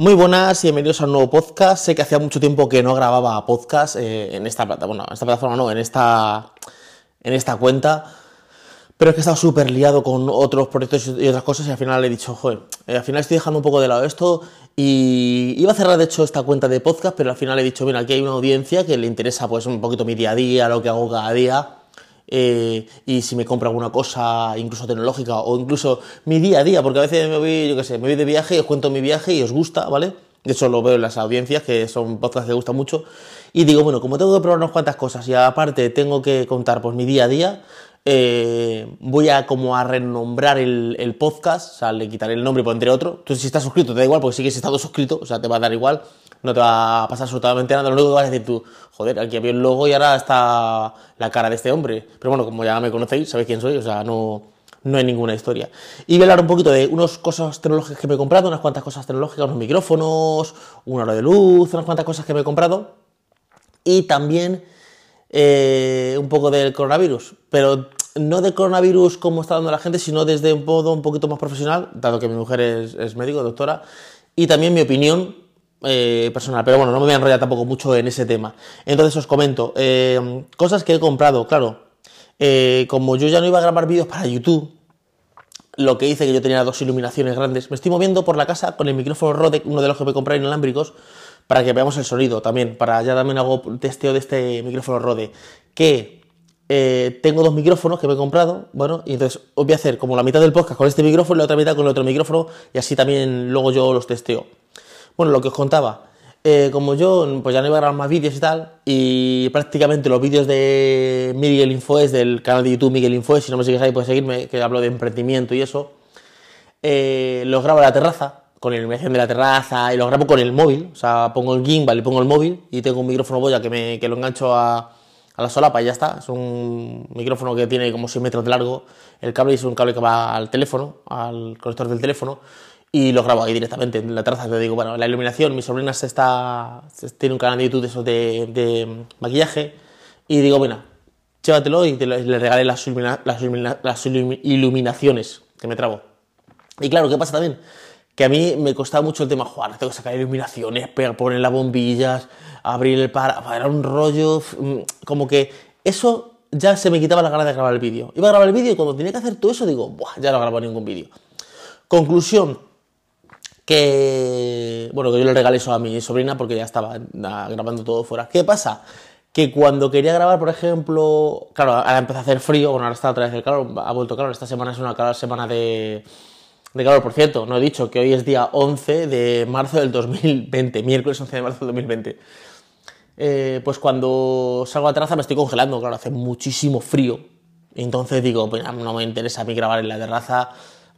Muy buenas y bienvenidos a un nuevo podcast. Sé que hacía mucho tiempo que no grababa podcast eh, en esta plataforma, bueno, en esta plataforma no, en esta, en esta cuenta, pero es que he estado súper liado con otros proyectos y otras cosas y al final he dicho, joder, eh, al final estoy dejando un poco de lado esto y iba a cerrar de hecho esta cuenta de podcast, pero al final he dicho, mira, aquí hay una audiencia que le interesa pues un poquito mi día a día, lo que hago cada día eh, y si me compro alguna cosa incluso tecnológica o incluso mi día a día, porque a veces me voy, yo qué sé, me voy de viaje y os cuento mi viaje y os gusta, ¿vale? De hecho lo veo en las audiencias, que son podcasts que gustan mucho. Y digo, bueno, como tengo que probar unas cuantas cosas y aparte tengo que contar pues mi día a día, eh, voy a como a renombrar el, podcast, o sea, le quitaré el nombre y pondré otro. Entonces si estás suscrito te da igual porque sigues estando suscrito, o sea, te va a dar igual no te va a pasar absolutamente nada. Lo único que vas a decir tú, joder, aquí había el logo y ahora está la cara de este hombre. Pero bueno, como ya me conocéis, sabéis quién soy, o sea, no, no hay ninguna historia. Y voy a hablar un poquito de unas cosas tecnológicas que me he comprado, unas cuantas cosas tecnológicas, unos micrófonos, un aro de luz, unas cuantas cosas que me he comprado. Y también eh, un poco del coronavirus. Pero no de coronavirus como está dando la gente, sino desde un modo un poquito más profesional, dado que mi mujer es médico, doctora. Y también mi opinión eh, personal, pero bueno, no me voy a enrollar tampoco mucho en ese tema. Entonces os comento, eh, cosas que he comprado, claro, eh, como yo ya no iba a grabar vídeos para YouTube, lo que hice que yo tenía dos iluminaciones grandes, me estoy moviendo por la casa con el micrófono Rode, uno de los que me compré inalámbricos, para que veamos el sonido también, para ya también hago testeo de este micrófono Rode, que tengo dos micrófonos que me he comprado, bueno, y entonces os voy a hacer como la mitad del podcast con este micrófono y la otra mitad con el otro micrófono, y así también luego yo los testeo. Bueno, lo que os contaba, eh, como yo pues ya no iba a grabar más vídeos y tal, y prácticamente los vídeos de Miguel Infoes, del canal de YouTube Miguel Infoes, si no me sigues ahí puedes seguirme, que hablo de emprendimiento y eso, eh, los grabo en la terraza, con la iluminación de la terraza, y los grabo con el móvil, o sea, pongo el gimbal y pongo el móvil, y tengo un micrófono boya que, me, que lo engancho a, a la solapa y ya está. Es un micrófono que tiene como 6 metros de largo. El cable es un cable que va al teléfono, al conector del teléfono y lo grabo ahí directamente en la terraza. Te digo, bueno, la iluminación, mi sobrina se está, tiene un canal de YouTube de esos de, maquillaje y digo, bueno, llévatelo y le regalé las, las, iluminaciones que me trabo. Y claro, ¿qué pasa también? Que a mí me costaba mucho el tema, jugar, tengo que sacar iluminaciones, poner las bombillas, abrir el para, era un rollo, mm, como que eso ya se me quitaba la gana de grabar el vídeo. Iba a grabar el vídeo y cuando tenía que hacer todo eso digo, Buah, ya no grabo ningún vídeo. Conclusión, que, bueno, que yo le regalé eso a mi sobrina porque ya estaba grabando todo fuera. ¿Qué pasa? Que cuando quería grabar, por ejemplo, claro, ahora empezó a hacer frío, bueno, ahora está otra vez el calor, ha vuelto calor, esta semana es una semana de, de calor, por cierto, no he dicho que hoy es día 11 de marzo del 2020, miércoles 11 de marzo del 2020. Eh, pues cuando salgo a terraza me estoy congelando, claro, hace muchísimo frío. Entonces digo, pues no me interesa a mí grabar en la terraza,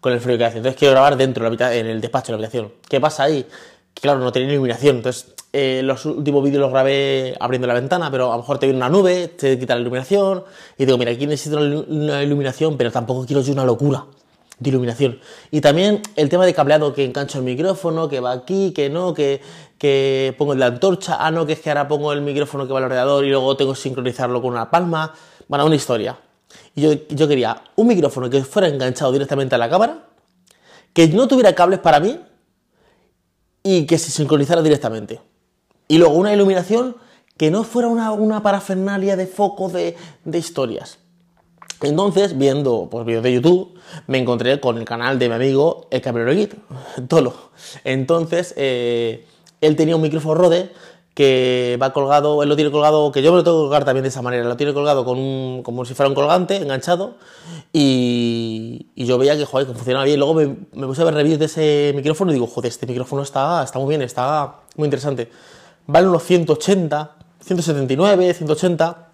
con el frío que hace. Entonces quiero grabar dentro, en el despacho, de la habitación. ¿Qué pasa ahí? Claro, no tenía iluminación. Entonces, eh, los últimos vídeos los grabé abriendo la ventana, pero a lo mejor te viene una nube, te quita la iluminación. Y digo, mira, aquí necesito una iluminación, pero tampoco quiero yo una locura de iluminación. Y también el tema de cableado que engancho el micrófono, que va aquí, que no, que, que pongo la antorcha, ah, no, que es que ahora pongo el micrófono que va al ordenador y luego tengo que sincronizarlo con una palma. Bueno, una historia. Y yo, quería un micrófono que fuera enganchado directamente a la cámara, que no tuviera cables para mí y que se sincronizara directamente. Y luego una iluminación que no fuera una, parafernalia de focos de, historias. Entonces, viendo pues, vídeos de YouTube, me encontré con el canal de mi amigo, el Cabrero Git, Tolo. Entonces, eh, él tenía un micrófono Rode que va colgado, él lo tiene colgado, que yo me lo tengo que colgar también de esa manera, lo tiene colgado con un, como si fuera un colgante, enganchado, y, yo veía que, joder, que funcionaba bien. Luego me, me, puse a ver reviews de ese micrófono y digo, joder, este micrófono está, está muy bien, está muy interesante. Vale unos 180, 179, 180,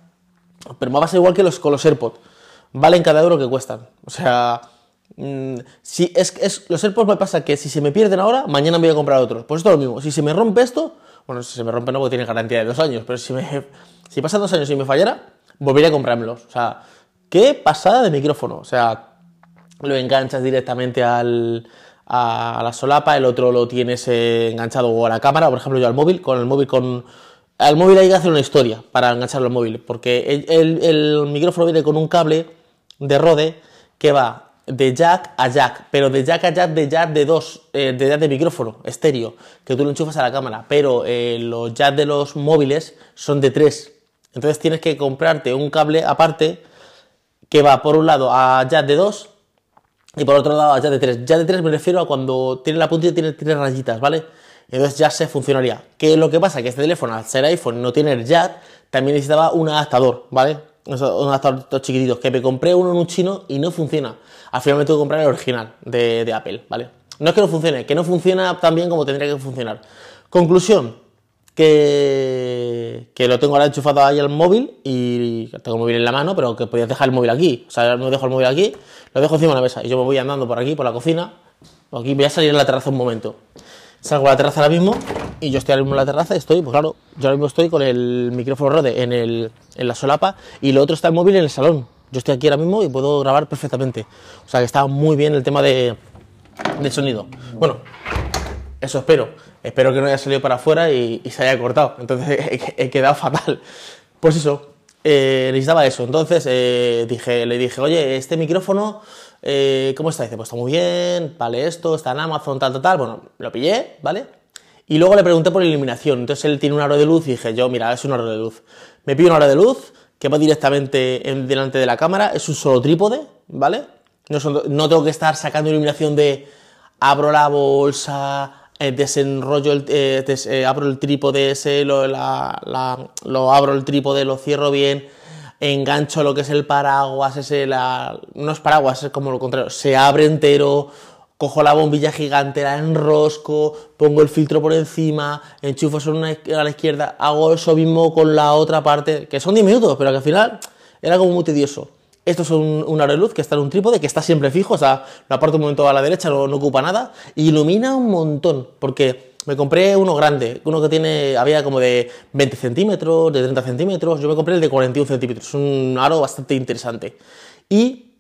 pero va a ser igual que los, con los AirPods. Valen cada euro que cuestan. O sea, mm, si es, es, los AirPods me pasa que si se me pierden ahora, mañana me voy a comprar otros. Pues esto es lo mismo. Si se me rompe esto, bueno, si se me rompe no, porque tiene garantía de dos años, pero si, me, si pasan dos años y me fallara, volvería a comprármelos. O sea, qué pasada de micrófono. O sea, lo enganchas directamente al, a la solapa, el otro lo tienes enganchado o a la cámara, por ejemplo yo al móvil, con el móvil con... Al móvil hay que hacer una historia para engancharlo al móvil, porque el, el, micrófono viene con un cable de Rode que va de jack a jack, pero de jack a jack de jack de dos, eh, de jack de micrófono, estéreo, que tú lo enchufas a la cámara, pero eh, los jack de los móviles son de tres. Entonces tienes que comprarte un cable aparte que va por un lado a jack de dos y por otro lado a jack de tres. Jack de tres me refiero a cuando tiene la puntilla tiene tres rayitas, ¿vale? Entonces ya se funcionaría. ¿Qué es lo que pasa? Que este teléfono, al ser iPhone, no tiene jack, también necesitaba un adaptador, ¿vale? Un adaptador chiquititos, que me compré uno en un chino y no funciona. Al final me tuve que comprar el original de, Apple, ¿vale? No es que no funcione, que no funciona tan bien como tendría que funcionar. Conclusión, que, que, lo tengo ahora enchufado ahí al móvil y tengo el móvil en la mano, pero que podías dejar el móvil aquí. O sea, no dejo el móvil aquí, lo dejo encima de la mesa y yo me voy andando por aquí, por la cocina. Aquí voy a salir en la terraza un momento. Salgo a la terraza ahora mismo y yo estoy ahora mismo en la terraza y estoy, pues claro, yo ahora mismo estoy con el micrófono Rode en, el, en la solapa y lo otro está el móvil en el salón. Yo estoy aquí ahora mismo y puedo grabar perfectamente. O sea que está muy bien el tema de, del sonido. Bueno, eso espero. Espero que no haya salido para afuera y, se haya cortado. Entonces he, quedado fatal. Pues eso, eh, necesitaba eso. Entonces eh, dije, le dije, oye, este micrófono eh, ¿cómo está? Dice, pues está muy bien, vale esto, está en Amazon, tal, tal, tal. Bueno, lo pillé, ¿vale? Y luego le pregunté por iluminación. Entonces él tiene un aro de luz y dije, yo, mira, es un aro de luz. Me pido un aro de luz que va directamente en, delante de la cámara, es un solo trípode, ¿vale? No, tengo que estar sacando iluminación de abro la bolsa, eh, desenrollo el, eh, eh, abro el trípode ese, lo, abro el trípode, lo cierro bien, engancho lo que es el paraguas, ese, la, no es paraguas, es como lo contrario, se abre entero, cojo la bombilla gigante, la enrosco, pongo el filtro por encima, enchufo solo una a la izquierda, hago eso mismo con la otra parte, que son 10 minutos, pero que al final era como muy tedioso. Esto es un, aro de luz que está en un trípode, que está siempre fijo, o sea, lo aparto un momento a la derecha, no, ocupa nada, ilumina un montón, porque me compré uno grande, uno que tiene, había como de 20 centímetros, de 30 centímetros, yo me compré el de 41 centímetros, un aro bastante interesante. Y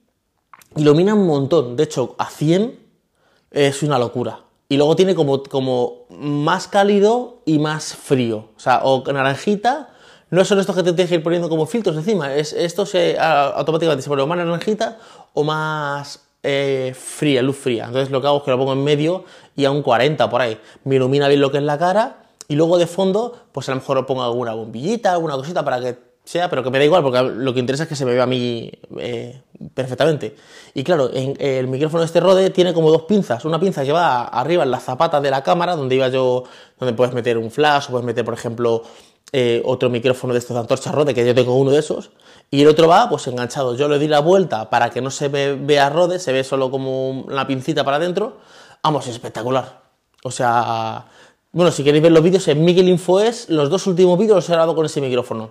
ilumina un montón, de hecho a 100 es una locura. Y luego tiene como, como más cálido y más frío, o sea, o naranjita, no son estos que te tienes que ir poniendo como filtros encima, es, esto se, automáticamente se pone más naranjita o más eh, fría, luz fría. Entonces lo que hago es que lo pongo en medio y a un 40 por ahí. Me ilumina bien lo que es la cara y luego de fondo, pues a lo mejor pongo alguna bombillita, alguna cosita para que sea, pero que me da igual porque lo que interesa es que se me vea a mí eh, perfectamente. Y claro, en, el micrófono de este Rode tiene como dos pinzas. Una pinza que va arriba en la zapata de la cámara, donde iba yo, donde puedes meter un flash o puedes meter, por ejemplo, eh, otro micrófono de estos de antorcha Rode, que yo tengo uno de esos, y el otro va pues enganchado. Yo le di la vuelta para que no se vea Rode, se ve solo como la pincita para adentro. Vamos, es espectacular. O sea, bueno, si queréis ver los vídeos en Miguel Infoes, los dos últimos vídeos los he grabado con ese micrófono.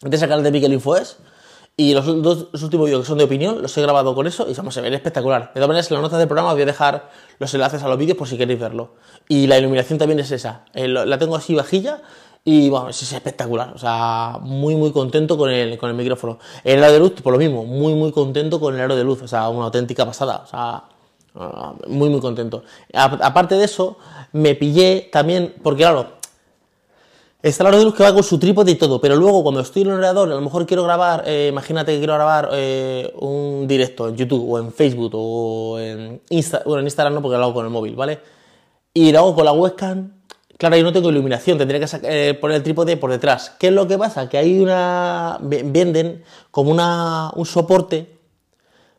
De ese canal de Miguel Infoes. Y los dos últimos vídeos que son de opinión los he grabado con eso y vamos, se ven espectacular. De todas maneras, en las notas del programa os voy a dejar los enlaces a los vídeos por si queréis verlo. Y la iluminación también es esa. Eh, la tengo así bajilla y bueno, es espectacular, o sea, muy muy contento con el, con el micrófono. El aro de luz, por lo mismo, muy muy contento con el aro de luz, o sea, una auténtica pasada, o sea, ah, muy muy contento. aparte de eso, me pillé también, porque claro, está el aro de luz que va con su trípode y todo, pero luego cuando estoy en el ordenador, a lo mejor quiero grabar, eh, imagínate que quiero grabar eh, un directo en YouTube o en Facebook o en, Insta, bueno, en Instagram no porque lo hago con el móvil, ¿vale? Y lo hago con la webcam Claro, yo no tengo iluminación, tendría que eh, poner el trípode por detrás. ¿Qué es lo que pasa? Que hay una. venden como una, un soporte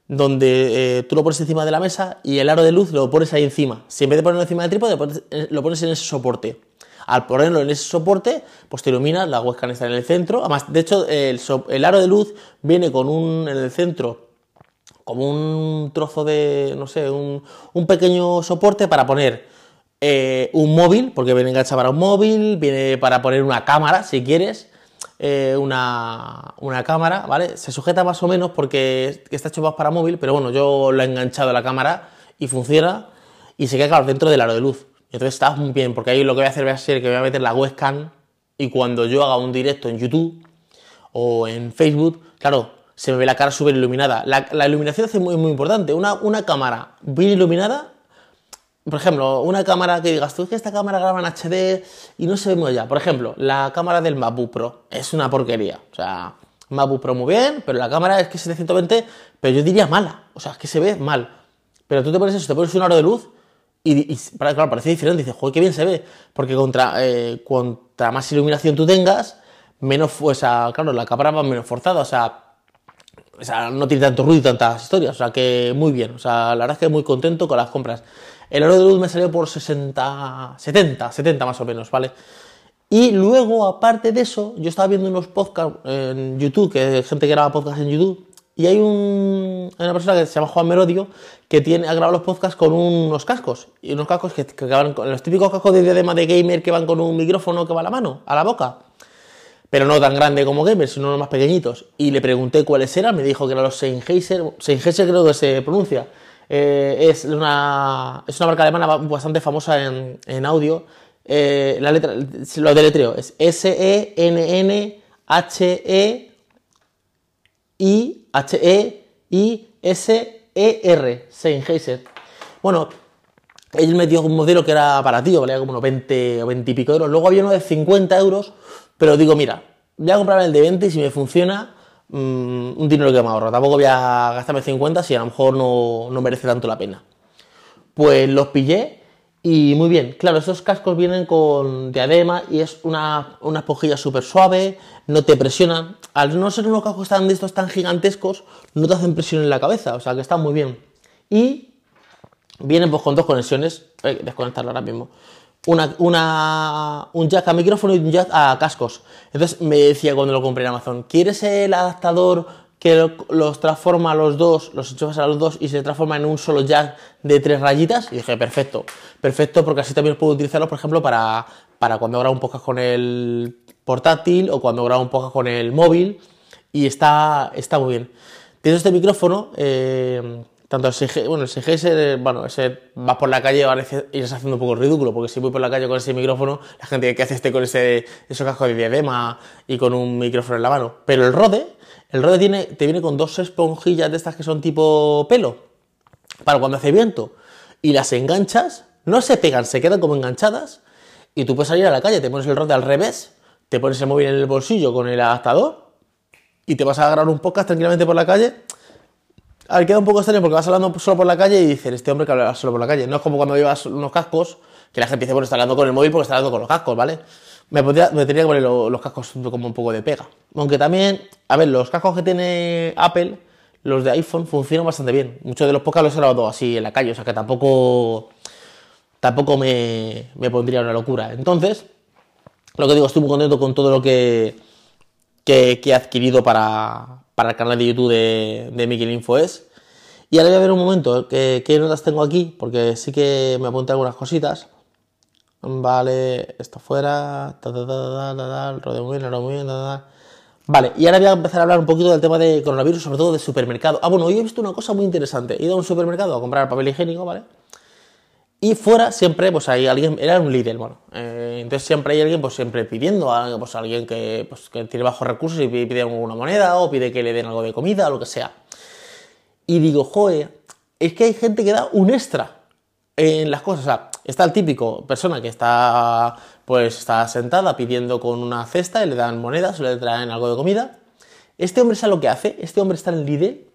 donde eh, tú lo pones encima de la mesa y el aro de luz lo pones ahí encima. Si en vez de ponerlo encima del trípode, eh, lo pones en ese soporte. Al ponerlo en ese soporte, pues te ilumina, la webcam está en el centro. Además, de hecho, el, el aro de luz viene con un en el centro como un trozo de, no sé, un, un pequeño soporte para poner eh, un móvil, porque viene enganchado para un móvil, viene para poner una cámara, si quieres, eh, una, cámara, ¿vale? Se sujeta más o menos porque está hecho más para móvil, pero bueno, yo lo he enganchado a la cámara y funciona y se queda, claro, dentro del aro de luz. Entonces está muy bien, porque ahí lo que voy a hacer va a ser que voy a meter la webcam y cuando yo haga un directo en YouTube o en Facebook, claro, se me ve la cara súper iluminada. La, iluminación es muy, muy importante. Una, una cámara bien iluminada por ejemplo, una cámara que digas tú, es que esta cámara graba en HD y no se ve muy allá. Por ejemplo, la cámara del MacBook Pro es una porquería. O sea, MacBook Pro muy bien, pero la cámara es que es 720, pero yo diría mala. O sea, es que se ve mal. Pero tú te pones eso, te pones un aro de luz y, claro, parece diferente. Dices, joder, qué bien se ve. Porque contra, eh, contra más iluminación tú tengas, menos, o sea, claro, la cámara va menos forzada. O sea, o sea, no tiene tanto ruido y tantas historias. O sea, que muy bien. O sea, la verdad es que muy contento con las compras. El aro de luz me salió por 60, 70, 70 más o menos, ¿vale? Y luego, aparte de eso, yo estaba viendo unos podcasts en YouTube, que gente que graba podcasts en YouTube, y hay un, una persona que se llama Juan Merodio que tiene, ha grabado los podcasts con unos cascos. Y unos cascos que, que van con los típicos cascos de diadema de gamer que van con un micrófono que va a la mano, a la boca. Pero no tan grande como gamer, sino más pequeñitos. Y le pregunté cuáles eran, me dijo que eran los Sennheiser. Sennheiser creo que se pronuncia. Eh, es, una, es una marca alemana bastante famosa en, en audio. Eh, la letra, lo deletreo, es S-E-N-N-H-E I H I S R Sennheiser. Bueno, él me dio un modelo que era para ti, valía como unos 20 o 20 y pico euros. Luego había uno de 50 euros, pero digo, mira, voy a comprar el de 20 y si me funciona, mmm, un dinero que me ahorro. Tampoco voy a gastarme 50 si a lo mejor no, no merece tanto la pena. Pues los pillé y muy bien, claro, esos cascos vienen con diadema y es una, una esponjilla súper suave, no te presionan. Al no ser unos cascos tan de estos tan gigantescos, no te hacen presión en la cabeza, o sea que están muy bien. Y vienen pues con dos conexiones, eh, desconectarlo ahora mismo. Una, una, un jack a micrófono y un jack a cascos. Entonces me decía cuando lo compré en Amazon, ¿quieres el adaptador que los transforma a los dos, los enchufas a los dos y se transforma en un solo jack de tres rayitas. Y dije, perfecto, perfecto, porque así también puedo utilizarlo, por ejemplo, para, para cuando grabo un podcast con el portátil o cuando grabo un podcast con el móvil. Y está, está muy bien. Tienes este micrófono, eh, tanto el CG, bueno, el CGS, bueno, ese vas por la calle y irás haciendo un poco ridículo, porque si voy por la calle con ese micrófono, la gente que hace este con ese, esos cascos de diadema y con un micrófono en la mano. Pero el Rode, el Rode tiene, te viene con dos esponjillas de estas que son tipo pelo, para cuando hace viento, y las enganchas, no se pegan, se quedan como enganchadas, y tú puedes salir a la calle, te pones el Rode al revés, te pones el móvil en el bolsillo con el adaptador, y te vas a agarrar un podcast tranquilamente por la calle. A ver, queda un poco extraño porque vas hablando solo por la calle y dices, este hombre que habla solo por la calle. No es como cuando llevas unos cascos, que la gente dice, bueno, está hablando con el móvil porque está hablando con los cascos, ¿vale? Me, podría, tendría que poner los cascos como un poco de pega. Aunque también, a ver, los cascos que tiene Apple, los de iPhone, funcionan bastante bien. Muchos de los podcasts los he grabado así en la calle, o sea que tampoco, tampoco me, me pondría una locura. Entonces, lo que digo, estoy muy contento con todo lo que, que, he adquirido para, para, el canal de YouTube de, de Miguel Infoes. Y ahora voy a ver un momento qué, qué notas tengo aquí, porque sí que me apunté algunas cositas. Vale, esto fuera. Ta, ta, ta, rodeo muy bien, muy bien, Vale, y ahora voy a empezar a hablar un poquito del tema de coronavirus, sobre todo de supermercado. Ah, bueno, hoy he visto una cosa muy interesante. He ido a un supermercado a comprar papel higiénico, ¿vale? Y fuera siempre, pues hay alguien, era un líder, bueno. Eh, entonces siempre hay alguien, pues siempre pidiendo, a, pues alguien que, pues, que tiene bajos recursos y pide, pide alguna moneda o pide que le den algo de comida o lo que sea. Y digo, joder, es que hay gente que da un extra en las cosas. Está el típico persona que está, pues, está sentada pidiendo con una cesta y le dan monedas o le traen algo de comida. Este hombre sabe lo que hace. Este hombre está en líder.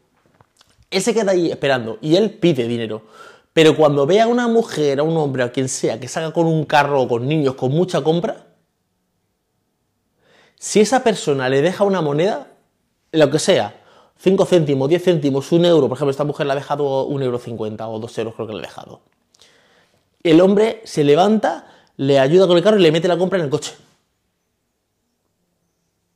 Él se queda ahí esperando y él pide dinero. Pero cuando ve a una mujer, a un hombre, a quien sea, que salga con un carro o con niños con mucha compra, si esa persona le deja una moneda, lo que sea, 5 céntimos, 10 céntimos, un euro, por ejemplo, esta mujer le ha dejado un euro 50 o 2 euros creo que le ha dejado el hombre se levanta, le ayuda con el carro y le mete la compra en el coche.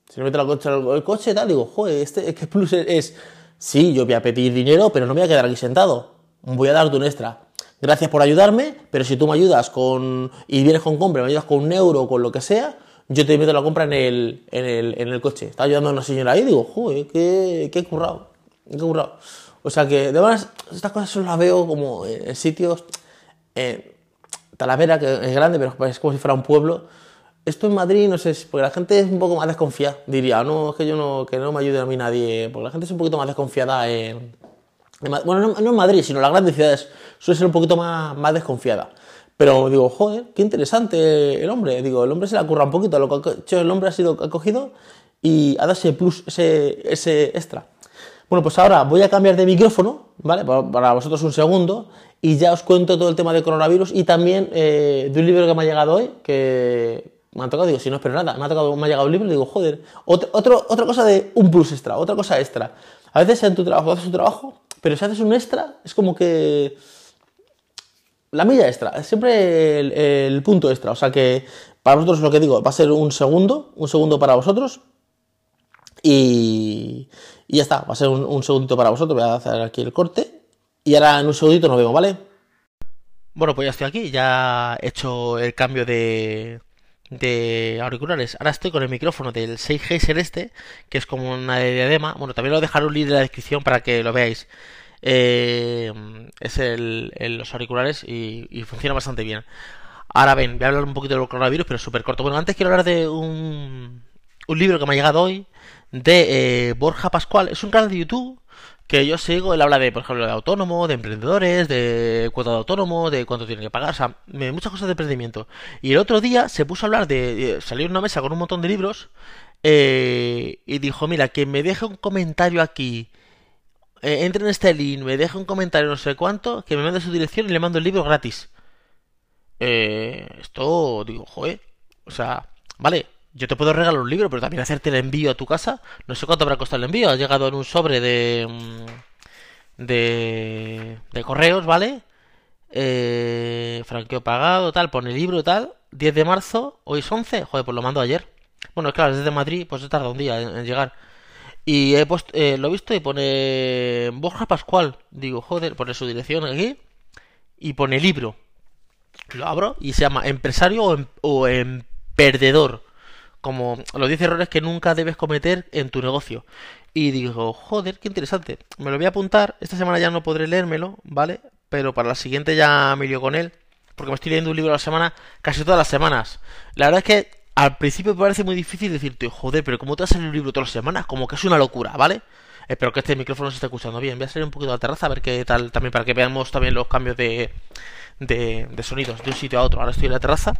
Se le mete la compra en el coche tal, digo, joder, este, que plus es, sí, yo voy a pedir dinero, pero no me voy a quedar aquí sentado. Voy a darte un extra. Gracias por ayudarme, pero si tú me ayudas con y vienes con compra, me ayudas con un euro o con lo que sea, yo te meto la compra en el, en el, en el coche. Está ayudando a una señora ahí, digo, joder, qué, qué currado, qué currado. O sea que, de verdad, estas cosas solo las veo como en sitios... Eh, Talavera, que es grande, pero es como si fuera un pueblo. Esto en Madrid, no sé, porque la gente es un poco más desconfiada, diría, no, es que yo no, que no me ayude a mí nadie, porque la gente es un poquito más desconfiada en... bueno, no, en Madrid, sino en las grandes ciudades suele ser un poquito más, más desconfiada. Pero digo, joder, qué interesante el hombre. Digo, el hombre se le curra un poquito. Lo que ha hecho el hombre ha sido acogido y ha dado ese plus, ese, ese extra. Bueno, pues ahora voy a cambiar de micrófono, ¿vale? Para vosotros un segundo y ya os cuento todo el tema del coronavirus y también eh, de un libro que me ha llegado hoy, que me ha tocado, digo, si no espero nada, me ha, tocado, me ha llegado un libro y digo, joder, otro, otra cosa de un plus extra, otra cosa extra. A veces en tu trabajo haces tu trabajo, pero si haces un extra, es como que la milla extra, siempre el, punto extra. O sea que para vosotros lo que digo, va a ser un segundo, un segundo para vosotros. Y, ya está, va a ser un, un segundito para vosotros. Voy a hacer aquí el corte. Y ahora en un segundito nos vemos, ¿vale? Bueno, pues ya estoy aquí, ya he hecho el cambio de, de auriculares. Ahora estoy con el micrófono del 6G este, que es como una diadema. Bueno, también lo dejaré un link en la descripción para que lo veáis. Eh, es el, los auriculares y, funciona bastante bien. Ahora ven, voy a hablar un poquito del coronavirus, pero súper corto. Bueno, antes quiero hablar de un, un libro que me ha llegado hoy de eh, Borja Pascual. Es un canal de YouTube que yo sigo, él habla de, por ejemplo, de autónomo, de emprendedores, de cuota de autónomo, de cuánto tienen que pagar, o sea, muchas cosas de emprendimiento. Y el otro día se puso a hablar de, salir una mesa con un montón de libros eh, y dijo, mira, que me deje un comentario aquí, eh, entre en este link, me deje un comentario no sé cuánto, que me mande su dirección y le mando el libro gratis. Eh, esto, digo, joder, o sea, vale, yo te puedo regalar un libro, pero también hacerte el envío a tu casa. No sé cuánto habrá costado el envío. Ha llegado en un sobre de. Mm, de. de correos, ¿vale? Eh, franqueo pagado, tal, pone libro, tal. 10 de marzo, hoy es 11. Joder, pues lo mando ayer. Bueno, claro, desde Madrid, pues tarda un día en, llegar. Y he puesto, eh, lo he visto y pone Borja Pascual. Digo, joder, pone su dirección aquí. Y pone libro. Lo abro y se llama Empresario o, em, o Emperdedor como los 10 errores que nunca debes cometer en tu negocio. Y digo, joder, qué interesante. Me lo voy a apuntar. Esta semana ya no podré leérmelo, ¿vale? Pero para la siguiente ya me lío con él. Porque me estoy leyendo un libro a la semana, casi todas las semanas. La verdad es que al principio me parece muy difícil decirte, joder, pero ¿cómo te vas a leer un libro todas las semanas? Como que es una locura, ¿vale? Espero que este micrófono se esté escuchando bien. Voy a salir un poquito a la terraza a ver qué tal, también para que veamos también los cambios de, de, de sonidos de un sitio a otro. Ahora estoy en la terraza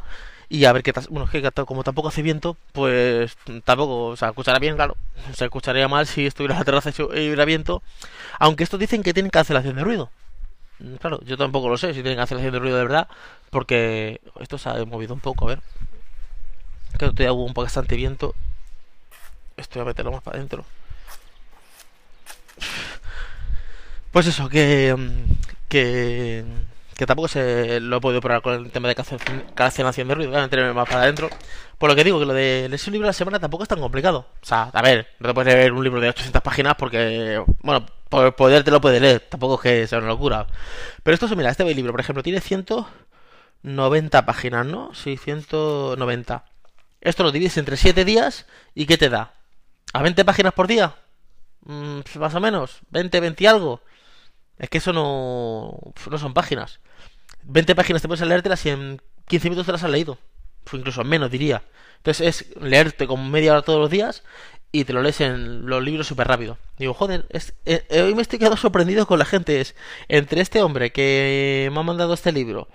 y a ver qué tal. Bueno, es que como tampoco hace viento, pues tampoco, o sea, escuchará bien, claro. Se escucharía mal si estuviera la terraza y hubiera viento. Aunque estos dicen que tienen cancelación de ruido. Mm, claro, yo tampoco lo sé si tienen cancelación de ruido de verdad, porque esto se ha movido un poco, a ver. Que todavía hubo un poco bastante viento. Estoy a meterlo más para adentro. Pues eso, que. Mm, que que tampoco se lo he podido probar con el tema de cancelación de ruido, voy a meterme más para adentro. Por lo que digo, que lo de leer un libro a la semana tampoco es tan complicado. O sea, a ver, no te puedes leer un libro de 800 páginas porque, bueno, por poder te lo puedes leer, tampoco es que sea una locura. Pero esto, mira, este libro, por ejemplo, tiene 190 páginas, ¿no? Sí, 190. Esto lo divides entre 7 días y ¿qué te da? ¿A 20 páginas por día? Mm, más o menos, 20, 20 y algo. Es que eso no, no son páginas. 20 páginas te puedes leértelas y en 15 minutos te las has leído. O incluso menos, diría. Entonces es leerte como media hora todos los días y te lo lees en los libros súper rápido. Digo, joder, es, eh, eh, hoy me estoy quedando sorprendido con la gente. Es entre este hombre que me ha mandado este libro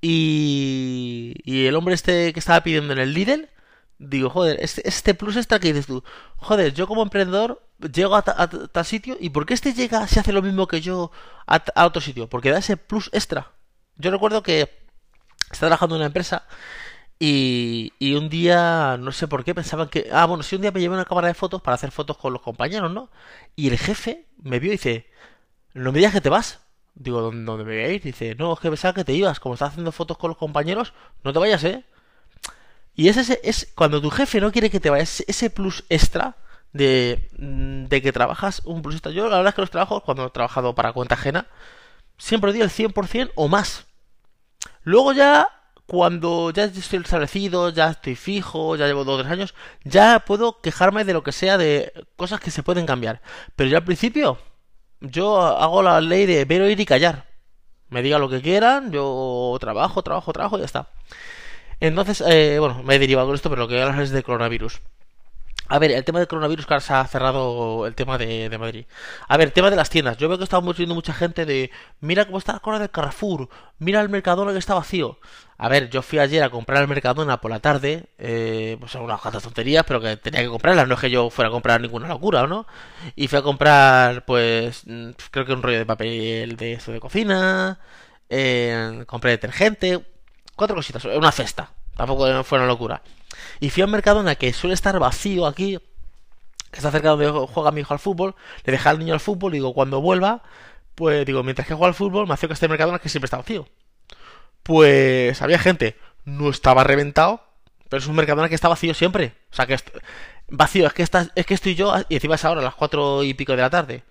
y, y el hombre este que estaba pidiendo en el Lidl. Digo, joder, este, este plus extra que dices tú. Joder, yo como emprendedor llego a, tal sitio y ¿por qué este llega si hace lo mismo que yo a, a otro sitio? Porque da ese plus extra. Yo recuerdo que estaba trabajando en una empresa y, y, un día, no sé por qué, pensaban que... Ah, bueno, si un día me llevé una cámara de fotos para hacer fotos con los compañeros, ¿no? Y el jefe me vio y dice, no me digas que te vas. Digo, ¿dónde, me voy a ir? Dice, no, es que pensaba que te ibas. Como estás haciendo fotos con los compañeros, no te vayas, ¿eh? Y ese es cuando tu jefe no quiere que te vayas, ese plus extra de, de que trabajas un plus extra. Yo la verdad es que los trabajos, cuando he trabajado para cuenta ajena, siempre di el 100% o más. Luego ya, cuando ya estoy establecido, ya estoy fijo, ya llevo dos o tres años, ya puedo quejarme de lo que sea, de cosas que se pueden cambiar. Pero ya al principio, yo hago la ley de ver, oír y callar. Me digan lo que quieran, yo trabajo, trabajo, trabajo y ya está. Entonces, eh, bueno, me he derivado con esto, pero lo que voy es de coronavirus. A ver, el tema del coronavirus ahora se ha cerrado el tema de, Madrid. A ver, el tema de las tiendas. Yo veo que estamos viendo mucha gente de mira cómo está la cola del Carrefour, mira el Mercadona que está vacío. A ver, yo fui ayer a comprar el Mercadona por la tarde, eh, pues unas tonterías, pero que tenía que comprarlas, no es que yo fuera a comprar ninguna locura, ¿no? Y fui a comprar, pues, mm, creo que un rollo de papel de eso de cocina, eh, compré detergente, cuatro cositas, una cesta, tampoco fue una locura. Y fui a un Mercadona que suele estar vacío aquí, que está cerca donde juega mi hijo al fútbol, le dejé al niño al fútbol y digo, cuando vuelva, pues digo, mientras que juega al fútbol, me hacía que este Mercadona que siempre está vacío. Pues había gente, no estaba reventado, pero es un Mercadona que está vacío siempre. O sea, que vacío, es que, está, es que estoy yo, y encima es ahora a las cuatro y pico de la tarde,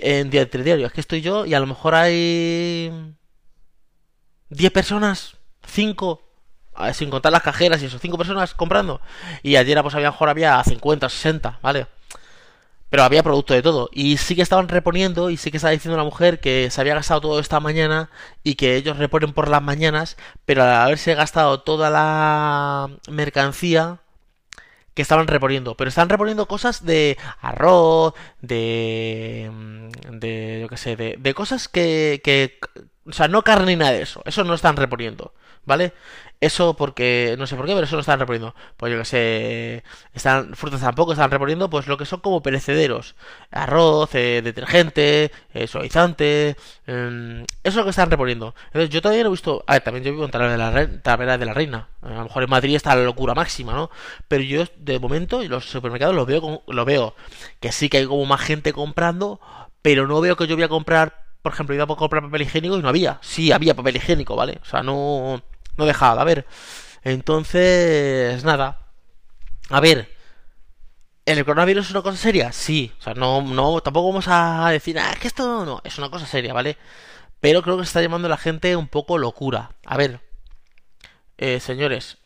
en día diario, es que estoy yo y a lo mejor hay 10 personas, 5, sin contar las cajeras y eso, 5 personas comprando. Y ayer pues había mejor había 50, 60, ¿vale? Pero había producto de todo. Y sí que estaban reponiendo y sí que estaba diciendo la mujer que se había gastado todo esta mañana y que ellos reponen por las mañanas, pero al haberse gastado toda la mercancía que estaban reponiendo. Pero están reponiendo cosas de arroz, de... de... yo qué sé, de, de cosas que... O sea, no carne ni nada de eso. Eso no están reponiendo. ¿Vale? Eso porque, no sé por qué, pero eso no están reponiendo. Pues yo que sé, están, frutas tampoco están reponiendo, pues lo que son como perecederos. Arroz, eh, detergente, eh, suavizante, em, eso es lo que están reponiendo. Entonces yo todavía no he visto, a ver, también yo vivo en Talavera de la, Reina, de la Reina. A lo mejor en Madrid está la locura máxima, ¿no? Pero yo de momento los supermercados los veo, lo veo que sí que hay como más gente comprando, pero no veo que yo voy a comprar, por ejemplo, iba a comprar papel higiénico y no había. Sí, había papel higiénico, ¿vale? O sea, no no dejaba de haber. Entonces, nada. A ver, ¿el coronavirus es una cosa seria? Sí. O sea, no, no, tampoco vamos a decir, ah, es que esto no, es una cosa seria, ¿vale? Pero creo que se está llamando a la gente un poco locura. A ver, eh, señores,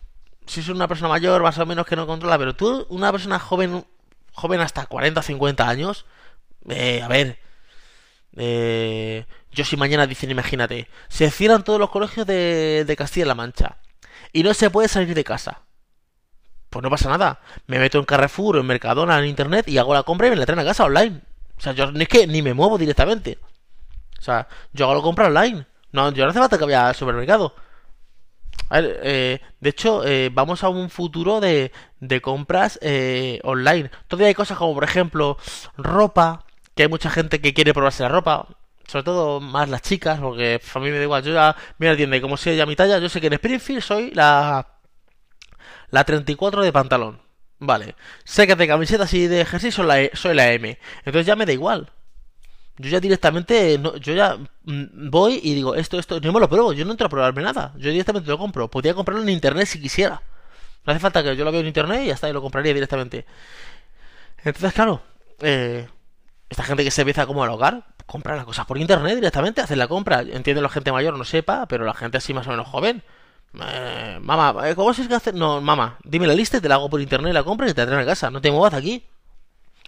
si es una persona mayor, más o menos que no controla, pero tú, una persona joven, joven hasta 40 o 50 años, eh, a ver, eh, yo si mañana dicen, imagínate, se cierran todos los colegios de, de Castilla-La Mancha y no se puede salir de casa. Pues no pasa nada. Me meto en Carrefour, en Mercadona, en Internet y hago la compra y me la traen a casa online. O sea, yo ni es que ni me muevo directamente. O sea, yo hago la compra online. No, yo no hace falta que vaya al supermercado. A ver, eh, de hecho, eh, vamos a un futuro de, de compras eh, online. Todavía hay cosas como, por ejemplo, ropa, que hay mucha gente que quiere probarse la ropa sobre todo más las chicas, porque a mí me da igual, yo ya me entiende, como sé ya mi talla, yo sé que en Springfield soy la la 34 de pantalón. Vale. Sé que de camisetas y de ejercicio soy la, soy la M. Entonces ya me da igual. Yo ya directamente, yo ya mm, voy y digo, esto, esto, no me lo pruebo, yo no entro a probarme nada. Yo directamente lo compro. Podría comprarlo en internet si quisiera. No hace falta que yo lo vea en internet y ya está, y lo compraría directamente. Entonces, claro, eh, esta gente que se empieza como al hogar, compra las cosas por internet directamente, hacer la compra. Entiendo la gente mayor no sepa, pero la gente así más o menos joven. Eh, mamá, eh, ¿cómo se que hacer? No, mamá, dime la lista y te la hago por internet, la compra y te la traen a casa. No te muevas aquí.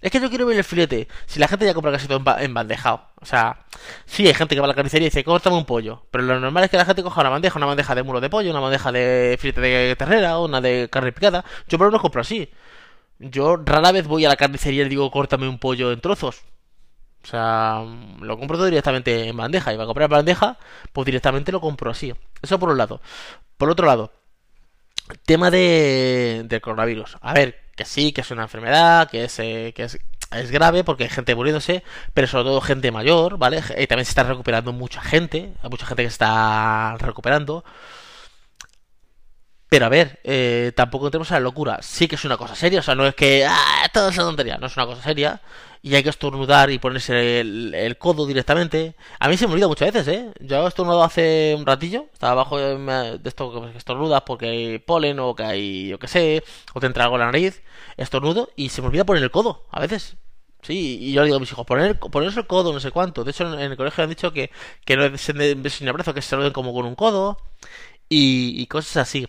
Es que yo quiero ver el filete. Si la gente ya compra casi todo en, bandejado. O sea, sí hay gente que va a la carnicería y dice, córtame un pollo. Pero lo normal es que la gente coja una bandeja, una bandeja de muro de pollo, una bandeja de filete de ternera, una de carne picada. Yo por lo menos compro así. Yo rara vez voy a la carnicería y digo, córtame un pollo en trozos. O sea, lo compro todo directamente en bandeja. Y va a comprar bandeja, pues directamente lo compro así. Eso por un lado. Por otro lado, tema de, del coronavirus. A ver, que sí, que es una enfermedad, que es, eh, que es, es grave porque hay gente muriéndose, pero sobre todo gente mayor, ¿vale? Y también se está recuperando mucha gente. Hay mucha gente que se está recuperando. Pero a ver, eh, tampoco tenemos a la locura. Sí que es una cosa seria, o sea, no es que. ¡Ah! Todo es tontería. No es una cosa seria y hay que estornudar y ponerse el, codo directamente. A mí se me olvida muchas veces, ¿eh? Yo he estornudado hace un ratillo, estaba abajo de esto que estornudas porque hay polen o que hay, yo qué sé, o te entra algo en la nariz, estornudo y se me olvida poner el codo, a veces. Sí, y yo le digo a mis hijos, poner, ponerse el codo, no sé cuánto. De hecho, en, el colegio han dicho que, que no den sin abrazo, que se lo den como con un codo y cosas así.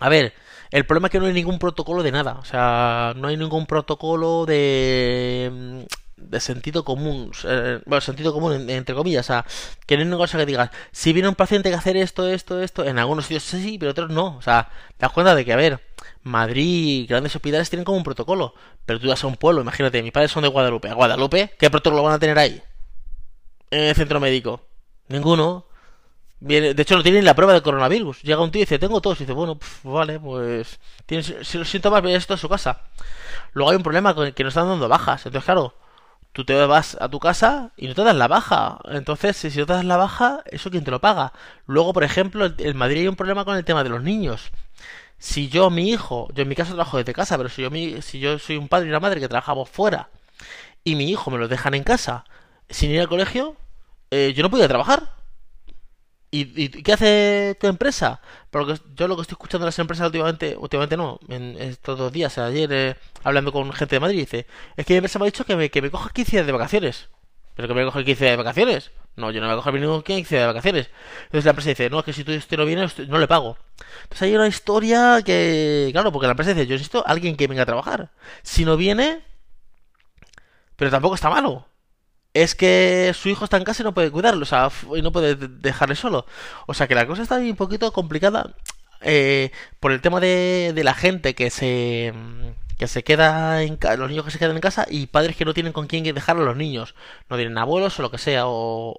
A ver, el problema es que no hay ningún protocolo de nada. O sea, no hay ningún protocolo de. de sentido común, eh, bueno, sentido común entre comillas, o sea, que no es una cosa que digas, si viene un paciente que hacer esto, esto, esto, en algunos sitios sí, pero otros no, o sea, te das cuenta de que, a ver, Madrid, grandes hospitales tienen como un protocolo, pero tú vas a un pueblo, imagínate, mis padres son de Guadalupe, a Guadalupe, ¿qué protocolo van a tener ahí? En el centro médico, ninguno. De hecho, no tienen la prueba de coronavirus. Llega un tío y dice, tengo tos. Y dice, bueno, vale, pues. Tienes, si los síntomas, ves esto a su casa. Luego hay un problema con que nos están dando bajas. Entonces, claro, tú te vas a tu casa y no te das la baja. Entonces, si no te das la baja, ¿eso quién te lo paga? Luego, por ejemplo, en Madrid hay un problema con el tema de los niños. Si yo, mi hijo, yo en mi caso trabajo desde casa, pero si yo, mi, si yo soy un padre y una madre que trabajamos fuera y mi hijo me lo dejan en casa sin ir al colegio, eh, yo no podía trabajar. ¿Y, qué hace tu empresa? Porque yo lo que estoy escuchando de las empresas últimamente, últimamente no, en estos dos días, ayer eh, hablando con gente de Madrid, dice, es que mi empresa me ha dicho que me, que me coja 15 días de vacaciones. ¿Pero que me coja 15 días de vacaciones? No, yo no me voy a coger ningún 15 días de vacaciones. Entonces la empresa dice, no, es que si tú este no viene, no le pago. Entonces hay una historia que, claro, porque la empresa dice, yo necesito a alguien que venga a trabajar. Si no viene, pero tampoco está malo es que su hijo está en casa y no puede cuidarlo, o sea, y no puede dejarle solo. O sea que la cosa está un poquito complicada eh, por el tema de, de la gente que se que se queda en los niños que se quedan en casa y padres que no tienen con quién dejar a los niños, no tienen abuelos o lo que sea, o,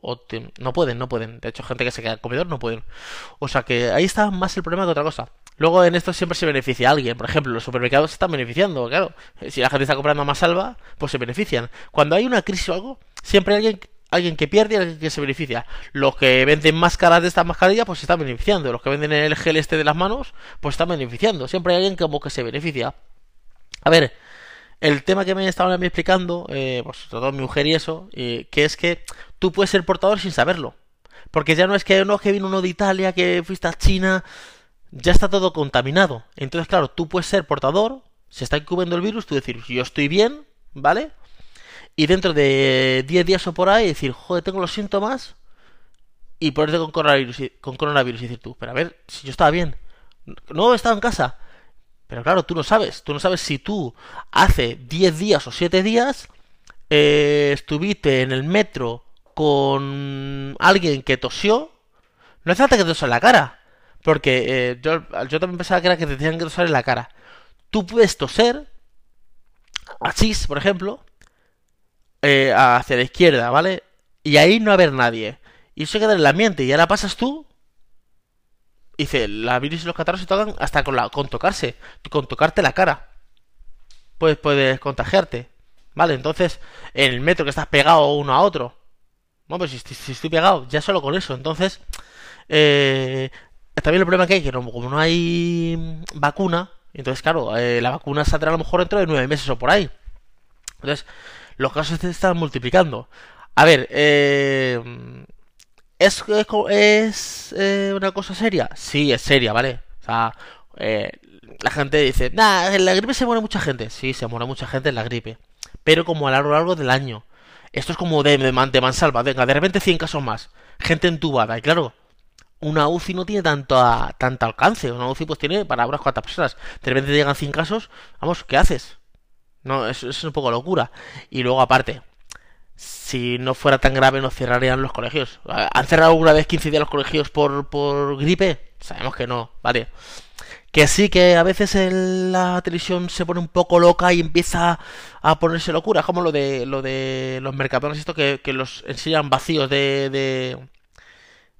no pueden, no pueden. De hecho, gente que se queda en comedor no pueden. O sea que ahí está más el problema que otra cosa. Luego en esto siempre se beneficia a alguien. Por ejemplo, los supermercados se están beneficiando, claro. Si la gente está comprando más salva, pues se benefician. Cuando hay una crisis o algo, siempre hay alguien alguien que pierde y alguien que se beneficia. Los que venden máscaras de esta mascarilla, pues se están beneficiando. Los que venden el gel este de las manos, pues están beneficiando. Siempre hay alguien como que se beneficia. A ver, el tema que me estaban explicando, eh, pues todo mi mujer y eso, que es que tú puedes ser portador sin saberlo. Porque ya no es que no que vino uno de Italia, que fuiste a China, ya está todo contaminado. Entonces, claro, tú puedes ser portador, se está incubiendo el virus, tú decir, yo estoy bien, ¿vale? y dentro de 10 días o por ahí decir, joder, tengo los síntomas y ponerte con coronavirus, con coronavirus y decir tú, pero a ver, si yo estaba bien, no he estado en casa. Pero claro, tú no sabes, tú no sabes si tú hace 10 días o 7 días eh, estuviste en el metro con alguien que tosió, no hace falta que te en la cara, porque eh, yo, yo también pensaba que era que te tenían que tosar en la cara. Tú puedes toser, así, por ejemplo, eh, hacia la izquierda, ¿vale? Y ahí no haber nadie. Y eso queda en el ambiente. Y ahora pasas tú. dice, la virus y los catarros se tocan hasta con, la, con tocarse. Con tocarte la cara. Pues puedes contagiarte. ¿Vale? Entonces, en el metro que estás pegado uno a otro. Bueno, pues si, estoy pegado, ya solo con eso. Entonces, eh, también el problema que hay que como no hay vacuna, entonces claro, eh, la vacuna saldrá a lo mejor dentro de nueve meses o por ahí. Entonces, los casos se están multiplicando. A ver, eh, ¿es, es, eh, una cosa seria? Sí, es seria, ¿vale? O sea, eh, la gente dice, nah, en la gripe se muere mucha gente. Sí, se muere mucha gente en la gripe. Pero como a lo largo del año. Esto es como de, de, de mansalva. Venga, de repente 100 casos más. Gente entubada. Y claro, una UCI no tiene tanto, tanto alcance. Una UCI pues tiene para unas cuantas personas. De repente llegan 100 casos. Vamos, ¿qué haces? No, eso, es un poco locura. Y luego, aparte, si no fuera tan grave, no cerrarían los colegios. ¿Han cerrado alguna vez 15 días los colegios por, por gripe? Sabemos que no, ¿vale? Que sí, que a veces la televisión se pone un poco loca y empieza a ponerse locura, como lo de lo de los mercadones, esto que, los enseñan vacíos de,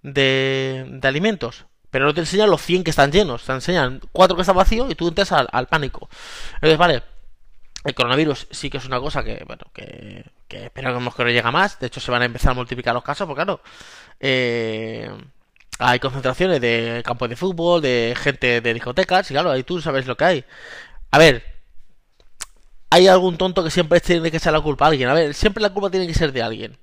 de, alimentos. Pero no te enseñan los 100 que están llenos, te enseñan 4 que están vacíos y tú entras al, pánico. Entonces, vale, el coronavirus sí que es una cosa que, bueno, que, esperamos que no llegue más. De hecho, se van a empezar a multiplicar los casos, porque claro, eh, hay concentraciones de campos de fútbol, de gente de discotecas, y claro, ahí tú sabes lo que hay. A ver, hay algún tonto que siempre tiene que echar la culpa a alguien. A ver, siempre la culpa tiene que ser de alguien.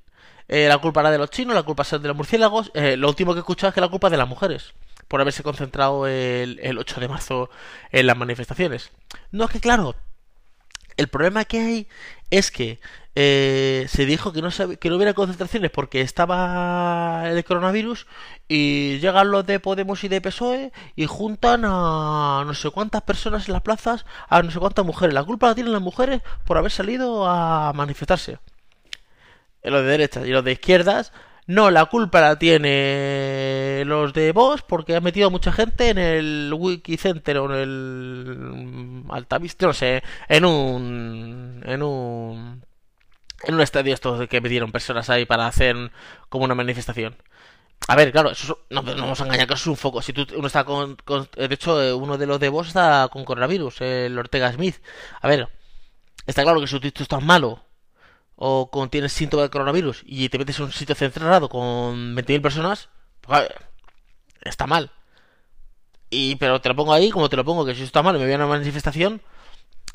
Eh, la culpa era de los chinos, la culpa es de los murciélagos. Eh, lo último que he escuchado es que la culpa es de las mujeres por haberse concentrado el, el 8 de marzo en las manifestaciones. No es que, claro, el problema que hay es que eh, se dijo que no, que no hubiera concentraciones porque estaba el coronavirus y llegan los de Podemos y de PSOE y juntan a no sé cuántas personas en las plazas, a no sé cuántas mujeres. La culpa la tienen las mujeres por haber salido a manifestarse. Los de derechas y los de izquierdas, no, la culpa la tiene los de vos porque han metido a mucha gente en el Wikicenter o en el Altavista, no sé, en un en un en un estadio estos que metieron personas ahí para hacer como una manifestación. A ver, claro, eso no, no vamos a engañar que eso es un foco. Si tú, uno está con, De hecho, eh, uno de los de vos está con coronavirus, el Ortega Smith. A ver, está claro que si tú estás malo o con, tienes síntomas de coronavirus y te metes en un sitio centrado con 20.000 personas, pues, está mal. Y, pero te lo pongo ahí, como te lo pongo, que si eso está mal, me voy a una manifestación,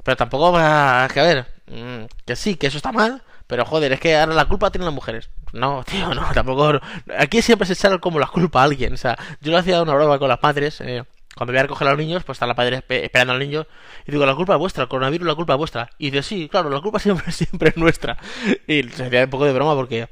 pero tampoco va a... Que a ver, mm, que sí, que eso está mal, pero joder, es que ahora la culpa tienen las mujeres. No, tío, no, tampoco. Aquí siempre se echaron como la culpa a alguien. O sea, yo le hacía una broma con las madres. Eh, cuando voy a recoger a los niños, pues está la padre esperando al niño. Y digo, la culpa es vuestra, el coronavirus, la culpa es vuestra. Y dice, sí, claro, la culpa siempre, siempre es nuestra. Y se hacía un poco de broma porque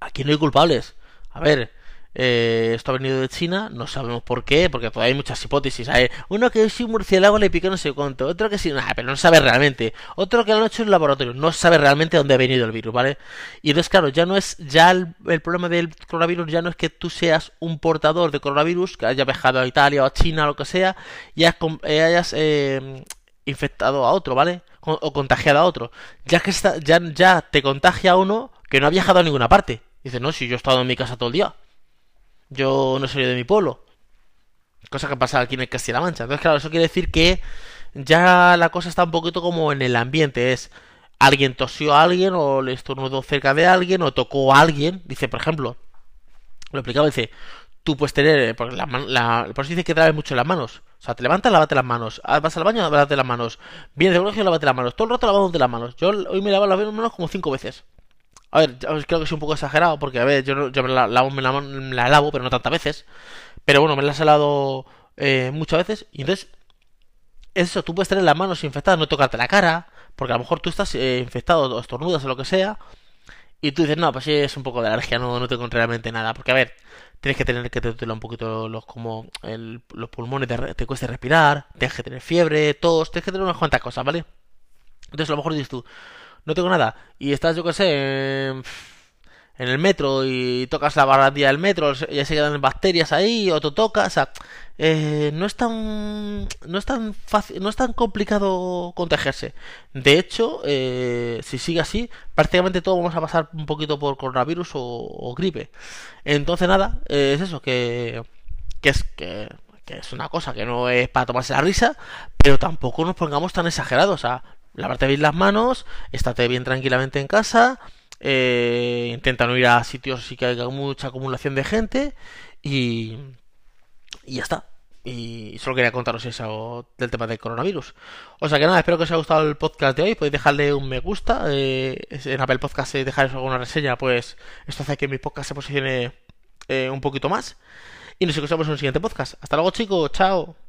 aquí no hay culpables. A ver, eh, esto ha venido de China, no sabemos por qué, porque todavía hay muchas hipótesis. Hay uno que si un murciélago le picó no sé cuánto, otro que sí, nada, pero no sabe realmente. Otro que lo han hecho en el laboratorio, no sabe realmente dónde ha venido el virus, ¿vale? Y entonces, claro, ya no es, ya el, problema del coronavirus ya no es que tú seas un portador de coronavirus, que haya viajado a Italia o a China o lo que sea, y hayas, eh, hayas eh, infectado a otro, ¿vale? O, contagiado a otro. Ya que está, ya, ya te contagia a uno que no ha viajado a ninguna parte. Dice, no, si yo he estado en mi casa todo el día. Yo no soy de mi pueblo. Cosa que pasa aquí en el Castilla-La Mancha. Entonces, claro, eso quiere decir que ya la cosa está un poquito como en el ambiente. Es alguien tosió a alguien o le estornudó cerca de alguien o tocó a alguien. Dice, por ejemplo, lo explicaba, dice, tú puedes tener, porque la, la, por eso dice que te mucho las manos. O sea, te levantas, lávate las manos. Ah, vas al baño, lávate las manos. Vienes de colegio, lávate las manos. Todo el rato lavándote las manos. Yo hoy me lavo las manos como cinco veces. A ver, creo que es un poco exagerado, porque a ver, yo, yo me, la, lavo, me, la, lavo, pero no tantas veces. Pero bueno, me la he lavado eh, muchas veces. Y entonces, eso, tú puedes tener las manos infectadas, no tocarte la cara, porque a lo mejor tú estás eh, infectado o estornudas o lo que sea. Y tú dices, no, pues sí, es un poco de alergia, no, no tengo realmente nada. Porque a ver, tienes que tener que te un poquito los como los pulmones te, te cuesta respirar, tienes que tener fiebre, tos, tienes que tener unas cuantas cosas, ¿vale? Entonces a lo mejor dices tú, no tengo nada. Y estás, yo qué sé, en, el metro y tocas la barandilla del metro, ya se quedan bacterias ahí, o tú tocas, o sea, eh, no es tan, no es tan fácil, no es tan complicado contagiarse. De hecho, eh, si sigue así, prácticamente todos vamos a pasar un poquito por coronavirus o, gripe. Entonces nada, eh, es eso, que, que es que que es una cosa que no es para tomarse la risa, pero tampoco nos pongamos tan exagerados. O sea, lavarte bien las manos, estate bien tranquilamente en casa, eh, intenta no ir a sitios así que haya mucha acumulación de gente y, y ya está. Y solo quería contaros eso del tema del coronavirus. O sea que nada, espero que os haya gustado el podcast de hoy. Podéis dejarle un me gusta. Eh, en Apple Podcast, si dejáis alguna reseña, pues esto hace que mi podcast se posicione eh, un poquito más. Y nos escuchamos en un siguiente podcast. Hasta luego, chicos. Chao.